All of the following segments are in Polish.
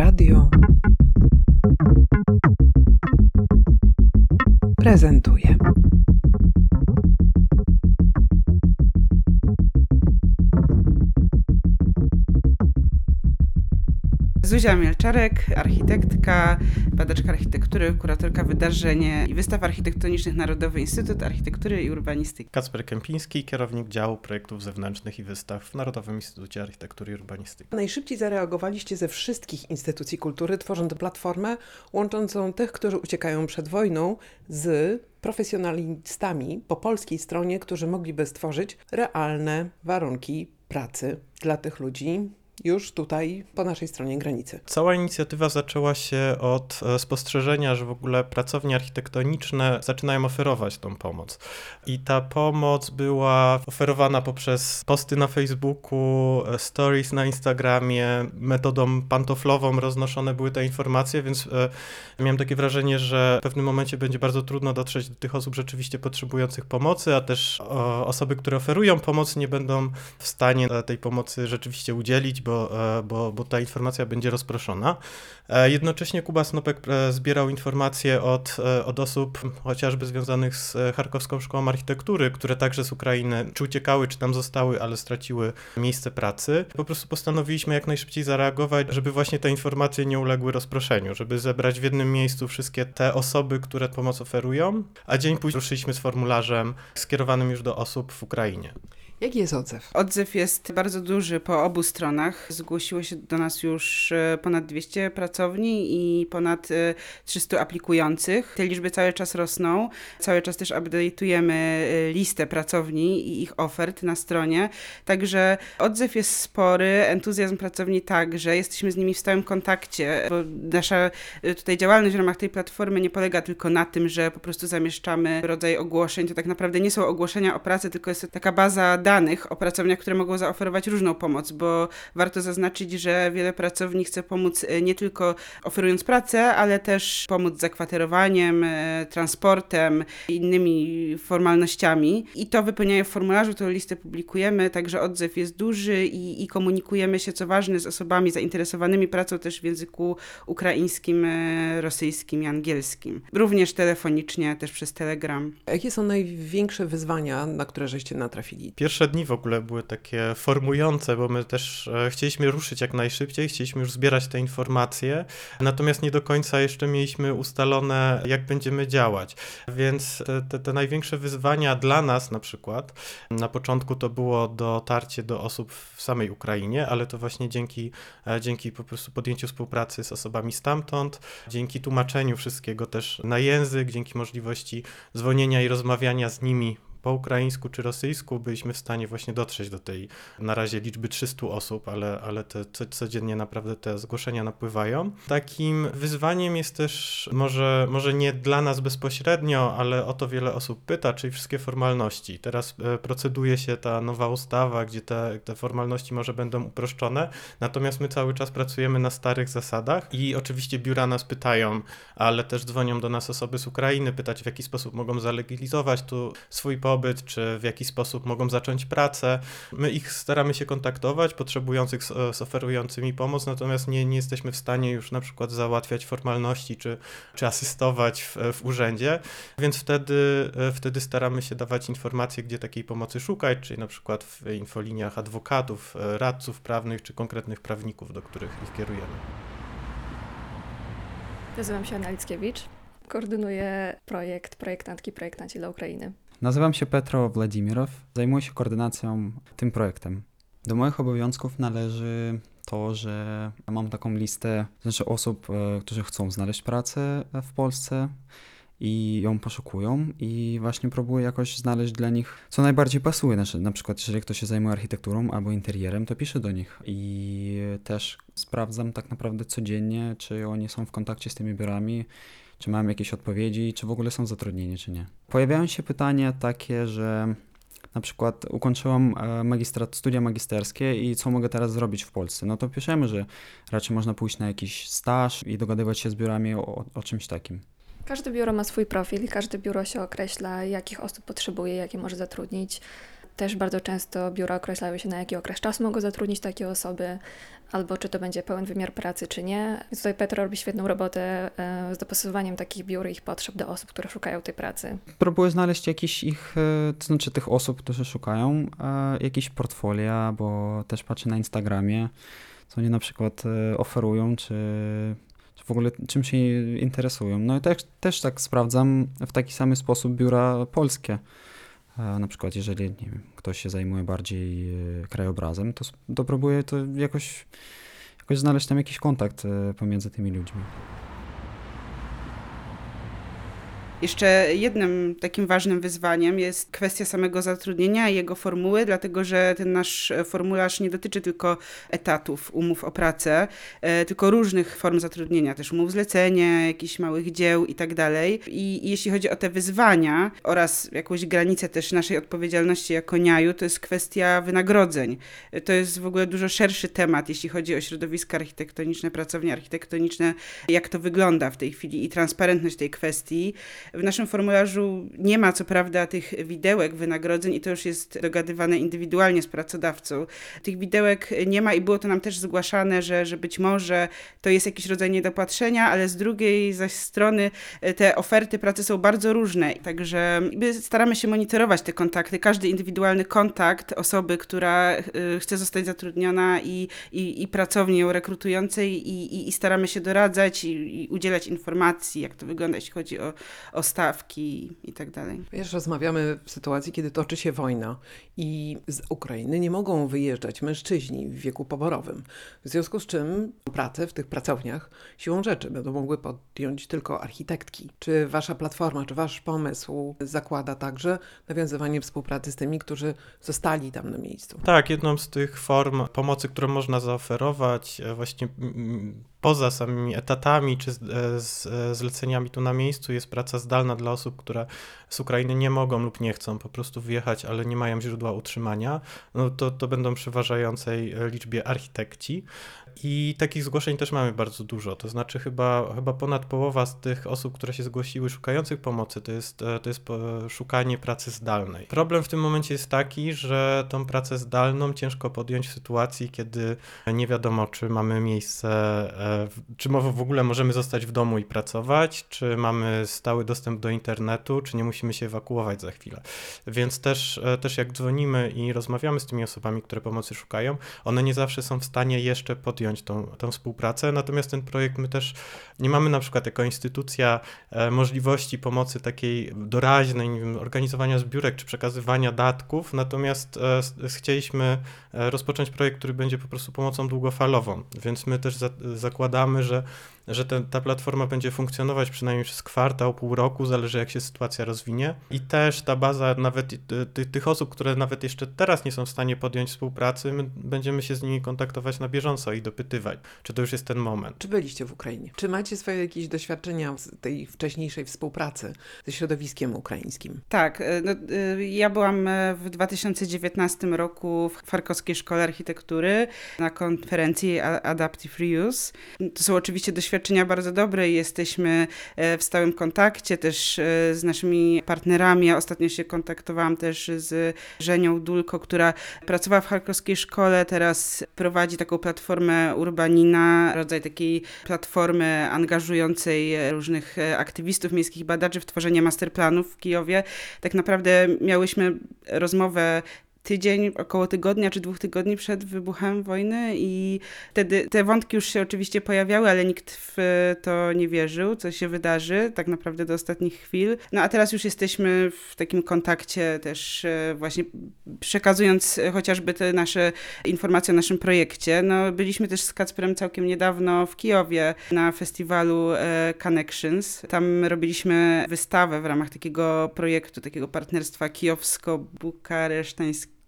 Radio prezentuje. Zuzia Mielczarek, architektka, badaczka architektury, kuratorka wydarzeń i wystaw architektonicznych Narodowy Instytut Architektury i Urbanistyki. Kacper Kępiński, kierownik działu projektów zewnętrznych i wystaw w Narodowym Instytucie Architektury i Urbanistyki. Najszybciej zareagowaliście ze wszystkich instytucji kultury, tworząc platformę łączącą tych, którzy uciekają przed wojną z profesjonalistami po polskiej stronie, którzy mogliby stworzyć realne warunki pracy dla tych ludzi, już tutaj po naszej stronie granicy. Cała inicjatywa zaczęła się od e, spostrzeżenia, że w ogóle pracownie architektoniczne zaczynają oferować tą pomoc. I ta pomoc była oferowana poprzez posty na Facebooku, e, stories na Instagramie, metodą pantoflową roznoszone były te informacje, więc e, miałem takie wrażenie, że w pewnym momencie będzie bardzo trudno dotrzeć do tych osób rzeczywiście potrzebujących pomocy, a też osoby, które oferują pomoc, nie będą w stanie tej pomocy rzeczywiście udzielić, bo, e, bo, bo ta informacja będzie rozproszona. E, jednocześnie Kuba Snopek e, zbierał informacje od, od osób chociażby związanych z Charkowską Szkołą Architektury, które także z Ukrainy czy uciekały, czy tam zostały, ale straciły miejsce pracy. Po prostu postanowiliśmy jak najszybciej zareagować, żeby właśnie te informacje nie uległy rozproszeniu, żeby zebrać w jednym miejscu wszystkie te osoby, które pomoc oferują, a dzień później ruszyliśmy z formularzem skierowanym już do osób w Ukrainie. Jaki jest odzew? Odzew jest bardzo duży po obu stronach. Zgłosiło się do nas już e, ponad 200 pracowni i ponad 300 e, aplikujących. Te liczby cały czas rosną. Cały czas też update'ujemy e, listę pracowni i ich ofert na stronie. Także odzew jest spory, entuzjazm pracowni także. Jesteśmy z nimi w stałym kontakcie, bo nasza tutaj działalność w ramach tej platformy nie polega tylko na tym, że po prostu zamieszczamy rodzaj ogłoszeń. To tak naprawdę nie są ogłoszenia o pracę, tylko jest to taka baza danych, danych o pracowniach, które mogą zaoferować różną pomoc, bo warto zaznaczyć, że wiele pracowni chce pomóc e, nie tylko oferując pracę, ale też pomóc zakwaterowaniem, e, transportem, innymi formalnościami. I to wypełniają w formularzu, tę listę publikujemy, także odzew jest duży i, i komunikujemy się, co ważne, z osobami zainteresowanymi pracą też w języku ukraińskim, e, rosyjskim i angielskim. Również telefonicznie, też przez Telegram. Jakie są największe wyzwania, na które żeście natrafili? Pierwsze pierwsze dni w ogóle były takie formujące, bo my też e, chcieliśmy ruszyć jak najszybciej, chcieliśmy już zbierać te informacje, natomiast nie do końca jeszcze mieliśmy ustalone, jak będziemy działać. Więc te, te, te największe wyzwania dla nas na przykład, na początku to było dotarcie do osób w samej Ukrainie, ale to właśnie dzięki, e, dzięki po prostu podjęciu współpracy z osobami stamtąd, dzięki tłumaczeniu wszystkiego też na język, dzięki możliwości dzwonienia i rozmawiania z nimi po ukraińsku czy rosyjsku byliśmy w stanie właśnie dotrzeć do tej na razie liczby 300 osób, ale, ale te, codziennie naprawdę te zgłoszenia napływają. Takim wyzwaniem jest też może, może nie dla nas bezpośrednio, ale o to wiele osób pyta, czyli wszystkie formalności. Teraz e, proceduje się ta nowa ustawa, gdzie te, te formalności może będą uproszczone, natomiast my cały czas pracujemy na starych zasadach i oczywiście biura nas pytają, ale też dzwonią do nas osoby z Ukrainy, pytać w jaki sposób mogą zalegalizować tu swój pobyt, pobyt, czy w jaki sposób mogą zacząć pracę. My ich staramy się kontaktować, potrzebujących z, oferującymi pomoc, natomiast nie, nie jesteśmy w stanie już na przykład załatwiać formalności, czy, czy asystować w, w urzędzie, więc wtedy, wtedy staramy się dawać informacje, gdzie takiej pomocy szukać, czyli na przykład w infoliniach adwokatów, radców prawnych, czy konkretnych prawników, do których ich kierujemy. Nazywam się Anna Lickiewicz. Koordynuję projekt Projektantki Projektanci dla Ukrainy. Nazywam się Petro Wladimirow, zajmuję się koordynacją tym projektem. Do moich obowiązków należy to, że mam taką listę znaczy osób, e, którzy chcą znaleźć pracę w Polsce i ją poszukują i właśnie próbuję jakoś znaleźć dla nich, co najbardziej pasuje. Znaczy, na przykład, jeżeli ktoś się zajmuje architekturą albo interierem, to piszę do nich i też sprawdzam tak naprawdę codziennie, czy oni są w kontakcie z tymi biurami, czy mają jakieś odpowiedzi, czy w ogóle są zatrudnieni, czy nie. Pojawiają się pytania takie, że na przykład ukończyłam e, magistrat, studia magisterskie i co mogę teraz zrobić w Polsce? No to piszemy, że raczej można pójść na jakiś staż i dogadywać się z biurami o, o czymś takim. Każde biuro ma swój profil każde biuro się określa, jakich osób potrzebuje, jakie może zatrudnić. Też bardzo często biura określają się, na jaki okres czasu mogą zatrudnić takie osoby, albo czy to będzie pełen wymiar pracy, czy nie. Więc tutaj Petro robi świetną robotę e, z dopasowaniem takich biur i ich potrzeb do osób, które szukają tej pracy. Próbuję znaleźć jakiś ich, e, to znaczy tych osób, którzy szukają, e, jakieś portfolia, bo też patrzę na Instagramie, co oni na przykład oferują, czy w ogóle czym się interesują. No i też, też tak sprawdzam w taki sam sposób biura polskie. E, Na przykład, jeżeli wiem, ktoś się zajmuje bardziej e, krajobrazem, to, to próbuję to jakoś, jakoś znaleźć tam jakiś kontakt e, pomiędzy tymi ludźmi. Jeszcze jednym takim ważnym wyzwaniem jest kwestia samego zatrudnienia i jego formuły, dlatego że ten nasz formularz nie dotyczy tylko etatów, umów o pracę, e, tylko różnych form zatrudnienia, też umów zlecenia, jakichś małych dzieł i tak dalej. I i jeśli chodzi o te wyzwania oraz jakąś granicę też naszej odpowiedzialności jako niaju, to jest kwestia wynagrodzeń. E, To jest w ogóle dużo szerszy temat, jeśli chodzi o środowiska architektoniczne, pracownie architektoniczne, jak to wygląda w tej chwili i transparentność tej kwestii. W naszym formularzu nie ma co prawda tych widełek wynagrodzeń i to już jest dogadywane indywidualnie z pracodawcą. Tych widełek nie ma i było to nam też zgłaszane, że, że być może to jest jakiś rodzaj niedopatrzenia, ale z drugiej zaś strony e, te oferty pracy są bardzo różne. Także staramy się monitorować te kontakty, każdy indywidualny kontakt osoby, która e, chce zostać zatrudniona i, i, i pracowni ją rekrutującej i, i, i staramy się doradzać i, i udzielać informacji, jak to wygląda, jeśli chodzi o, o stawki i tak dalej. Wiesz, rozmawiamy w sytuacji, kiedy toczy się wojna i z Ukrainy nie mogą wyjeżdżać mężczyźni w wieku poborowym. W związku z czym pracę w tych pracowniach siłą rzeczy będą mogły podjąć tylko architektki. Czy wasza platforma, czy wasz pomysł zakłada także nawiązywanie współpracy z tymi, którzy zostali tam na miejscu? Tak, jedną z tych form pomocy, którą można zaoferować e, właśnie mm, poza samymi etatami czy z, e, z e, zleceniami tu na miejscu jest praca zdalna dla osób, które z Ukrainy nie mogą lub nie chcą po prostu wyjechać, ale nie mają źródła utrzymania. No to, to będą przeważającej e, liczbie architekci. I takich zgłoszeń też mamy bardzo dużo. To znaczy, chyba, chyba ponad połowa z tych osób, które się zgłosiły szukających pomocy, to jest, to jest szukanie pracy zdalnej. Problem w tym momencie jest taki, że tą pracę zdalną ciężko podjąć w sytuacji, kiedy nie wiadomo, czy mamy miejsce, czy w ogóle możemy zostać w domu i pracować, czy mamy stały dostęp do internetu, czy nie musimy się ewakuować za chwilę. Więc też, e, też jak dzwonimy i rozmawiamy z tymi osobami, które pomocy szukają, one nie zawsze są w stanie jeszcze podjąć tą, tą współpracę, natomiast ten projekt my też nie mamy na przykład jako instytucja e, możliwości pomocy takiej doraźnej, wiem, organizowania zbiórek czy przekazywania datków, natomiast e, chcieliśmy rozpocząć projekt, który będzie po prostu pomocą długofalową, więc my też za, zakładamy, że że ten, ta platforma będzie funkcjonować przynajmniej przez kwartał, pół roku, zależy jak się sytuacja rozwinie. I też ta baza nawet ty, ty, tych osób, które nawet jeszcze teraz nie są w stanie podjąć współpracy, my będziemy się z nimi kontaktować na bieżąco i dopytywać, czy to już jest ten moment. Czy byliście w Ukrainie? Czy macie swoje jakieś doświadczenia z tej wcześniejszej współpracy ze środowiskiem ukraińskim? Tak, e, no, e, ja byłam w 2019 roku w Charkowskiej Szkole Architektury na konferencji Adaptive Reuse. To są oczywiście doświadczenia bardzo dobre i jesteśmy e, w stałym kontakcie też e, z naszymi partnerami. Ja ostatnio się kontaktowałam też z Żenią Dulko, która pracowała w Charkowskiej Szkole, teraz prowadzi taką platformę Urbanina, rodzaj takiej platformy angażującej e, różnych aktywistów, miejskich badaczy w tworzenie masterplanów w Kijowie. Tak naprawdę miałyśmy rozmowę tydzień, około tygodnia czy dwóch tygodni przed wybuchem wojny i wtedy te wątki już się oczywiście pojawiały, ale nikt w to nie wierzył, co się wydarzy, tak naprawdę do ostatnich chwil. No a teraz już jesteśmy w takim kontakcie też e, właśnie przekazując chociażby te nasze informacje o naszym projekcie. No byliśmy też z Kacprem całkiem niedawno w Kijowie na festiwalu e, Connections. Tam robiliśmy wystawę w ramach takiego projektu, takiego partnerstwa kijowsko-bukaresztańskiego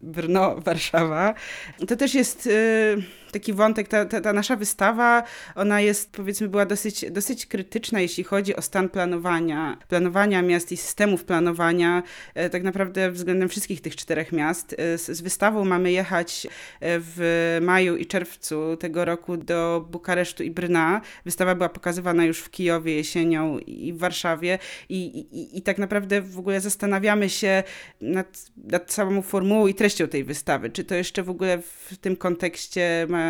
Brno, Warszawa. To też jest y, taki wątek, ta, ta, ta nasza wystawa, ona jest, powiedzmy, była dosyć, dosyć krytyczna, jeśli chodzi o stan planowania, planowania miast i systemów planowania, e, tak naprawdę względem wszystkich tych czterech miast. E, z, z wystawą mamy jechać w maju i czerwcu tego roku do Bukaresztu i Brna. Wystawa była pokazywana już w Kijowie jesienią i w Warszawie i, i, i tak naprawdę w ogóle zastanawiamy się nad, nad samą formułą i treścią tej wystawy. Czy to jeszcze w ogóle w tym kontekście ma,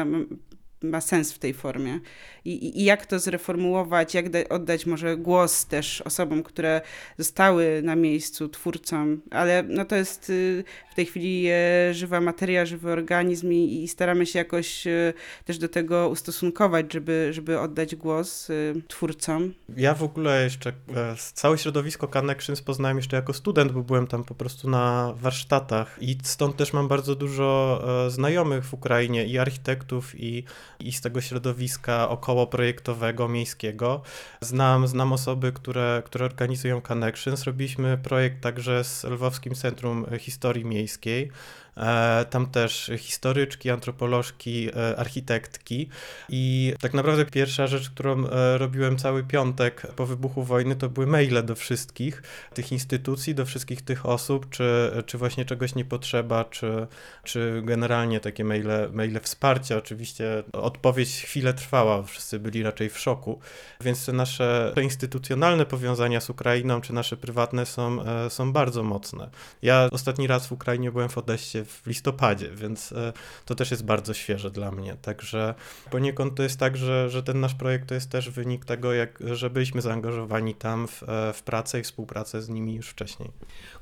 ma sens w tej formie? I, i jak to zreformułować, jak da, oddać może głos też osobom, które zostały na miejscu, twórcom, ale no to jest y, w tej chwili e, żywa materia, żywy organizm i, i staramy się jakoś e, też do tego ustosunkować, żeby, żeby oddać głos y, twórcom. Ja w ogóle jeszcze e, całe środowisko Connections poznałem jeszcze jako student, bo byłem tam po prostu na warsztatach i stąd też mam bardzo dużo znajomych w Ukrainie i architektów i, i z tego środowiska około projektowego, miejskiego. Znam, znam osoby, które, które organizują Connections. Robiliśmy projekt także z Lwowskim Centrum Historii Miejskiej. E, tam też historyczki, antropolożki, e, architektki. I tak naprawdę pierwsza rzecz, którą e, robiłem cały piątek po wybuchu wojny, to były maile do wszystkich tych instytucji, do wszystkich tych osób, czy, czy właśnie czegoś nie potrzeba, czy, czy generalnie takie maile, maile wsparcia. Oczywiście odpowiedź chwilę trwała, wszyscy byli raczej w szoku, więc te nasze te instytucjonalne powiązania z Ukrainą, czy nasze prywatne są, są bardzo mocne. Ja ostatni raz w Ukrainie byłem w Odeście w listopadzie, więc e, to też jest bardzo świeże dla mnie. Także poniekąd to jest tak, że, że ten nasz projekt to jest też wynik tego, jak, że byliśmy zaangażowani tam w, e, w pracę i współpracę z nimi już wcześniej.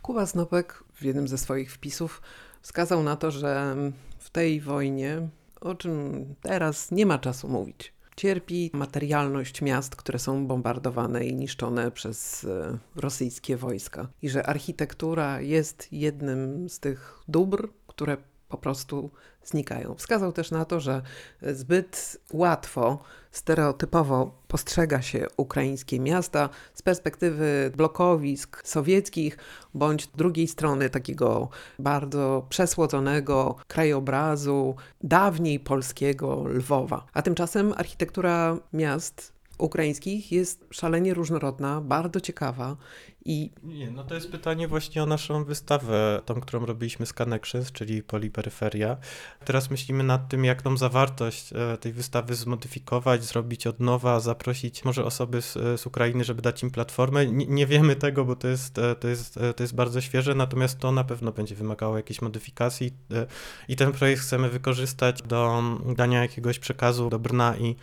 Kuba Snopek w jednym ze swoich wpisów wskazał na to, że w tej wojnie, o czym teraz nie ma czasu mówić, cierpi materialność miast, które są bombardowane i niszczone przez e, rosyjskie wojska. I że architektura jest jednym z tych dóbr, które po prostu znikają. Wskazał też na to, że zbyt łatwo, stereotypowo postrzega się ukraińskie miasta z perspektywy blokowisk sowieckich bądź drugiej strony takiego bardzo przesłodzonego krajobrazu dawniej polskiego Lwowa. A tymczasem architektura miast ukraińskich jest szalenie różnorodna, bardzo ciekawa i... Nie, no to jest pytanie właśnie o naszą wystawę, tą, którą robiliśmy z Connections, czyli Poliperyferia. Teraz myślimy nad tym, jak tą zawartość e, tej wystawy zmodyfikować, zrobić od nowa, zaprosić może osoby z, e, z Ukrainy, żeby dać im platformę. Nie, nie, wiemy tego, bo to jest, e, to, jest, to jest bardzo świeże, natomiast to na pewno będzie wymagało jakiejś modyfikacji i ten projekt chcemy wykorzystać do dania jakiegoś przekazu do Brna i,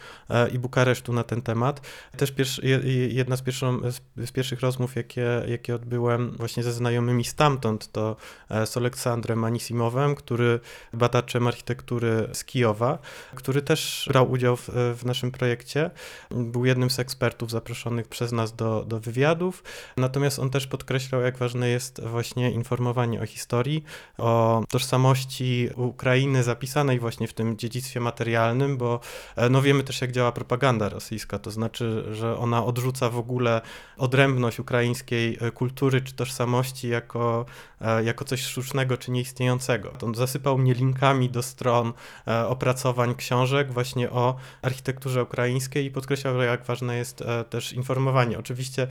i Bukaresztu na ten temat. Też pierwszy, jedna z, pierwszą, z pierwszych rozmów, jakie jakie odbyłem właśnie ze znajomymi stamtąd, to e, z Aleksandrem Anisimowem, który badaczem architektury z Kijowa, który też brał udział w, w naszym projekcie. Był jednym z ekspertów zaproszonych przez nas do, do wywiadów, natomiast on też podkreślał, jak ważne jest właśnie informowanie o historii, o tożsamości Ukrainy zapisanej właśnie w tym dziedzictwie materialnym, bo e, no wiemy też, jak działa propaganda rosyjska, to znaczy, że ona odrzuca w ogóle odrębność ukraińskiej E, kultury czy tożsamości jako, e, jako coś sztucznego czy nieistniejącego. On zasypał mnie linkami do stron e, opracowań książek właśnie o architekturze ukraińskiej i podkreślał, jak ważne jest też informowanie. Oczywiście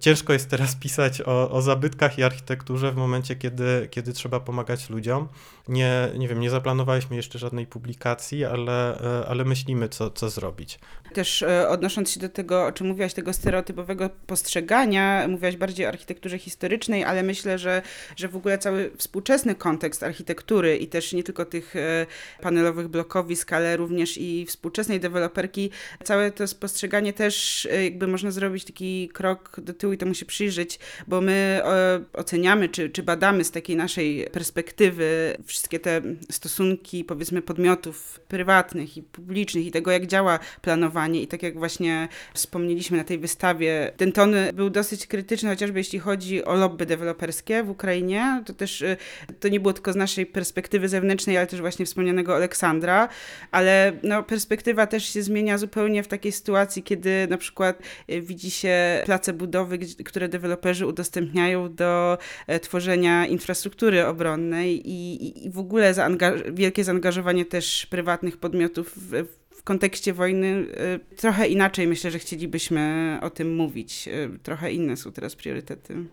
ciężko jest teraz pisać o, o zabytkach i architekturze w momencie, kiedy, kiedy trzeba pomagać ludziom. Nie, nie wiem, nie zaplanowaliśmy jeszcze żadnej publikacji, ale, ale myślimy, co, co zrobić. Też odnosząc się do tego, o czym mówiłaś, tego stereotypowego postrzegania, mówiłaś bardziej o architekturze historycznej, ale myślę, że, że w ogóle cały współczesny kontekst architektury i też nie tylko tych e, panelowych blokowisk, ale również i współczesnej deweloperki, całe to spostrzeganie też e, jakby można zrobić taki krok do tyłu i temu się przyjrzeć, bo my e, oceniamy czy, czy badamy z takiej naszej perspektywy wszystkie te stosunki powiedzmy podmiotów prywatnych i publicznych i tego jak działa planowanie. I tak jak właśnie wspomnieliśmy na tej wystawie, ten ton był dosyć krytyczny chociażby jeśli chodzi o lobby deweloperskie w Ukrainie, to też y, to nie było tylko z naszej perspektywy zewnętrznej, ale też właśnie wspomnianego Aleksandra, ale no, perspektywa też się zmienia zupełnie w takiej sytuacji, kiedy na przykład y, widzi się place budowy, które deweloperzy udostępniają do e, tworzenia infrastruktury obronnej i, i, w ogóle zaangaż- wielkie zaangażowanie też prywatnych podmiotów w kontekście wojny y, trochę inaczej myślę, że chcielibyśmy o tym mówić. Y, Trochę inne są teraz priorytety.